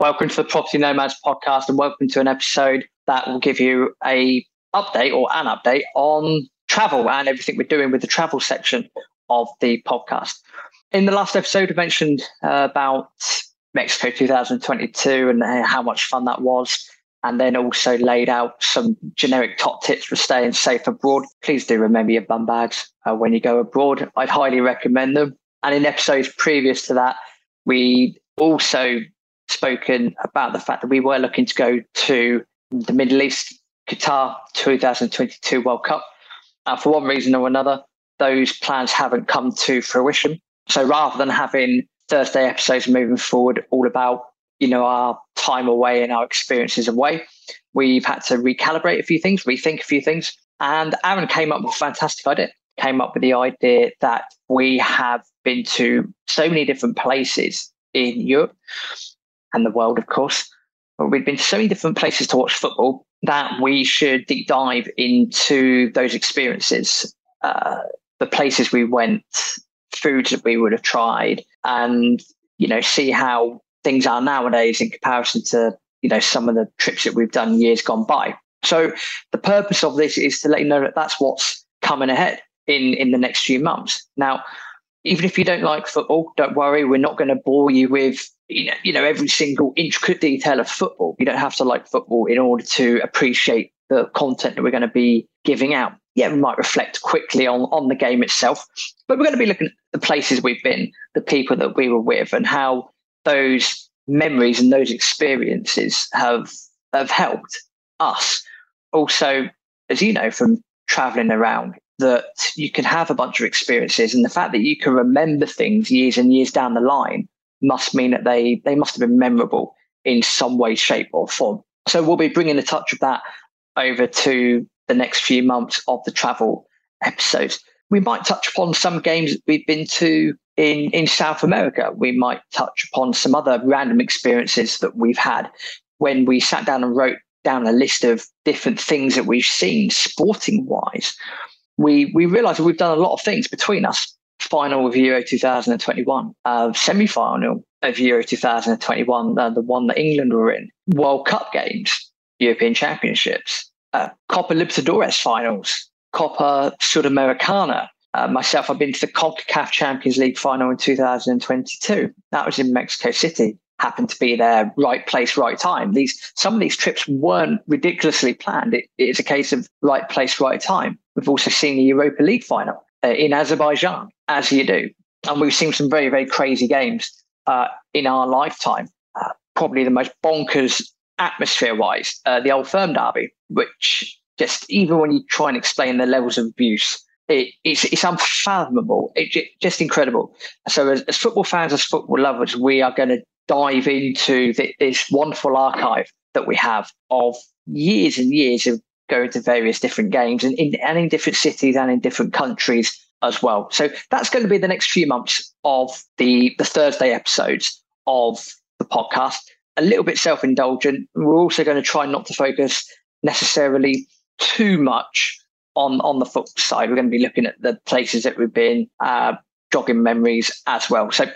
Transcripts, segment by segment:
Welcome to the Property Nomads podcast and welcome to an episode that will give you a update or an update on travel and everything we're doing with the travel section of the podcast. In the last episode, I mentioned uh, about Mexico 2022 and how much fun that was, and then also laid out some generic top tips for staying safe abroad. Please do remember your bum bags uh, when you go abroad. I'd highly recommend them. And in episodes previous to that, we also spoken about the fact that we were looking to go to the Middle East, Qatar 2022 World Cup. Uh, for one reason or another, those plans haven't come to fruition. So rather than having Thursday episodes moving forward all about you know our time away and our experiences away, we've had to recalibrate a few things, rethink a few things. And Aaron came up with a fantastic idea. Came up with the idea that we have been to so many different places in Europe and the world, of course. But we've been to so many different places to watch football that we should deep dive into those experiences, uh, the places we went, foods that we would have tried, and you know, see how things are nowadays in comparison to you know some of the trips that we've done years gone by. So the purpose of this is to let you know that that's what's coming ahead in in the next few months. Now, even if you don't like football, don't worry. We're not going to bore you with you know, you know every single intricate detail of football. You don't have to like football in order to appreciate the content that we're going to be giving out. Yeah, we might reflect quickly on on the game itself, but we're going to be looking at the places we've been, the people that we were with, and how those memories and those experiences have have helped us. Also, as you know from traveling around, that you can have a bunch of experiences and the fact that you can remember things years and years down the line must mean that they they must have been memorable in some way shape or form. So we'll be bringing a touch of that over to the next few months of the travel episodes. We might touch upon some games that we've been to in in south america. We might touch upon some other random experiences that we've had. When we sat down and wrote down a list of different things that we've seen sporting wise we we realised we've done a lot of things between us. Final of Euro 2021, uh, semi final of Euro 2021, uh, the one that England were in, World Cup games, European Championships, uh, Copa Libertadores finals, Copa Sudamericana. Uh, myself, I've been to the CONCACAF Champions League final in 2022. That was in Mexico City happened to be there, right place, right time. These some of these trips weren't ridiculously planned. It, it's a case of right place, right time. We've also seen the Europa League final uh, in Azerbaijan, as you do, and we've seen some very, very crazy games uh, in our lifetime. Uh, probably the most bonkers atmosphere-wise, uh, the Old Firm Derby, which just even when you try and explain the levels of abuse, it, it's, it's unfathomable. It's it, just incredible. So, as, as, football fans, as football lovers, we are going to dive into the, this wonderful archive that we have of years and years of going to various different games and in, and in different cities and in different countries as well. So that's going to be the next few months of the, the Thursday episodes of the podcast. A little bit self indulgent. We're also going to try not to focus necessarily too much on, on the foot side. We're going to be looking at the places that we've been, uh, jogging memories as well. So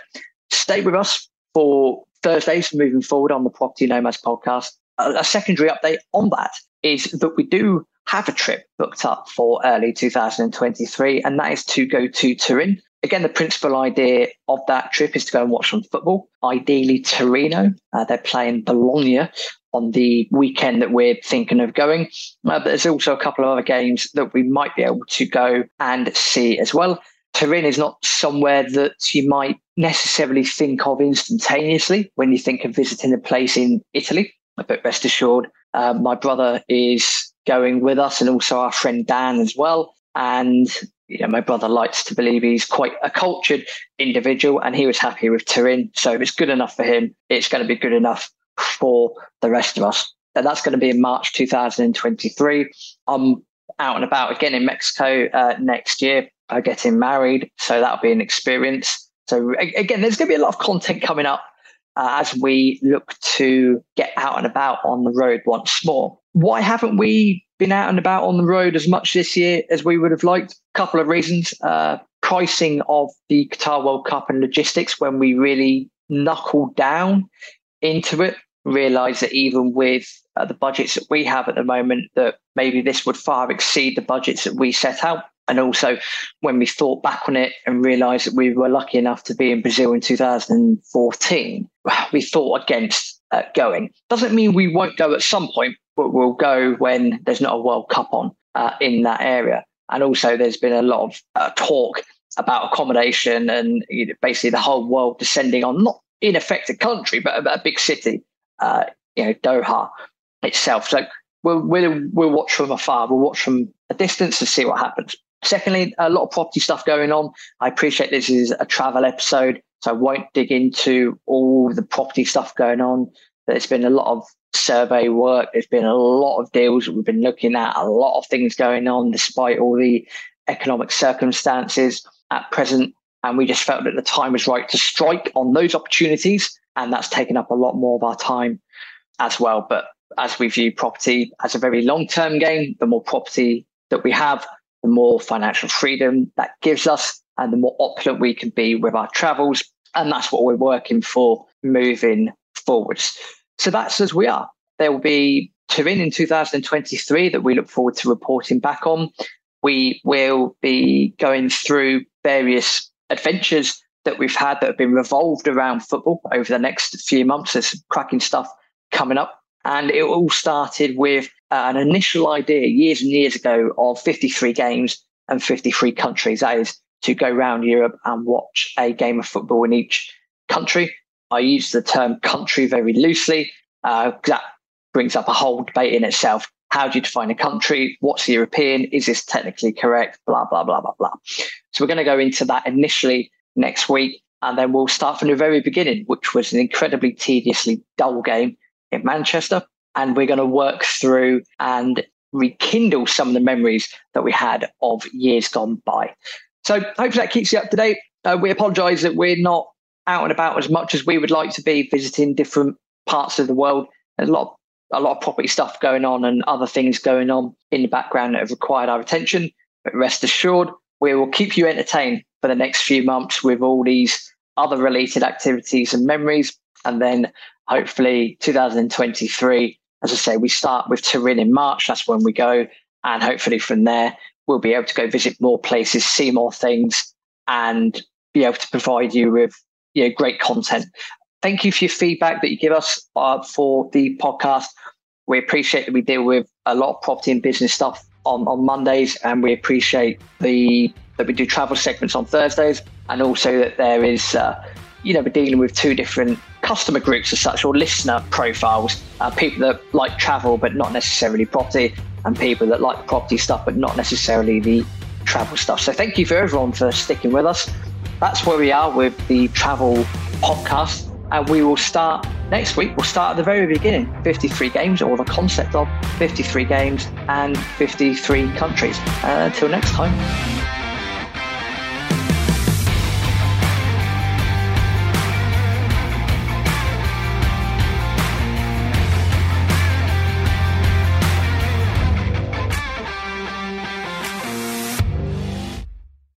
stay with us for Thursdays moving forward on the Property Nomads podcast. A, a secondary update on that is that we do have a trip booked up for early 2023, and that is to go to Turin. Again, the principal idea of that trip is to go and watch some football, ideally Torino. Uh, they're playing Bologna on the weekend that we're thinking of going. Uh, but there's also a couple of other games that we might be able to go and see as well. Turin is not somewhere that you might necessarily think of instantaneously when you think of visiting a place in Italy. But rest assured, uh, my brother is going with us and also our friend Dan as well. And you know, my brother likes to believe he's quite a cultured individual and he was happy with Turin. So if it's good enough for him, it's going to be good enough for the rest of us. And that's going to be in March 2023. I'm out and about again in Mexico uh, next year uh, getting married. So that'll be an experience. So again, there's going to be a lot of content coming up uh, as we look to get out and about on the road once more. Why haven't we been out and about on the road as much this year as we would have liked? A couple of reasons. Uh, pricing of the Qatar World Cup and logistics when we really knuckled down into it realised that even with uh, the budgets that we have at the moment, that maybe this would far exceed the budgets that we set out. And also, when we thought back on it and realised that we were lucky enough to be in Brazil in 2014, we thought against uh, going. Doesn't mean we won't go at some point, we'll go when there's not a World Cup on uh, in that area. And also, there's been a lot of uh, talk about accommodation and you know, basically the whole world descending on not in effect a country, but a, a big city, uh, you know, Doha itself. So we'll, we'll, we'll watch from afar. We'll watch from a distance to see what happens. Secondly, a lot of property stuff going on. I appreciate this is a travel episode, so I won't dig into all the property stuff going on. There's been a lot of survey work. There's been a lot of deals that we've been looking at, a lot of things going on despite all the economic circumstances at present. And we just felt that the time was right to strike on those opportunities. And that's taken up a lot more of our time as well. But as we view property as a very long term game, the more property that we have, the more financial freedom that gives us, and the more opulent we can be with our travels. And that's what we're working for moving forwards. So that's as we are. There will be Turin in 2023 that we look forward to reporting back on. We will be going through various adventures that we've had that have been revolved around football over the next few months. There's cracking stuff coming up. And it all started with uh, an initial idea years and years ago of 53 games and 53 countries. That is to go around Europe and watch a game of football in each country. I use the term country very loosely. Uh, that brings up a whole debate in itself. How do you define a country? What's European? Is this technically correct? Blah, blah, blah, blah, blah. So we're going to go into that initially next week. And then we'll start from the very beginning, which was an incredibly tediously dull game in Manchester. And we're going to work through and rekindle some of the memories that we had of years gone by. So hopefully that keeps you up to date. Uh, we apologize that we're not out and about as much as we would like to be visiting different parts of the world. There's a lot of a lot of property stuff going on and other things going on in the background that have required our attention. But rest assured, we will keep you entertained for the next few months with all these other related activities and memories. And then hopefully 2023, as I say, we start with Turin in March. That's when we go. And hopefully from there, we'll be able to go visit more places, see more things, and be able to provide you with you know, great content. Thank you for your feedback that you give us uh, for the podcast. We appreciate that we deal with a lot of property and business stuff on, on Mondays, and we appreciate the that we do travel segments on Thursdays, and also that there is, uh, you know, we're dealing with two different customer groups as such, or listener profiles, uh, people that like travel but not necessarily property, and people that like property stuff but not necessarily the travel stuff. So thank you for everyone for sticking with us. That's where we are with the travel podcast. And we will start next week. We'll start at the very beginning 53 games, or the concept of 53 games and 53 countries. Uh, until next time.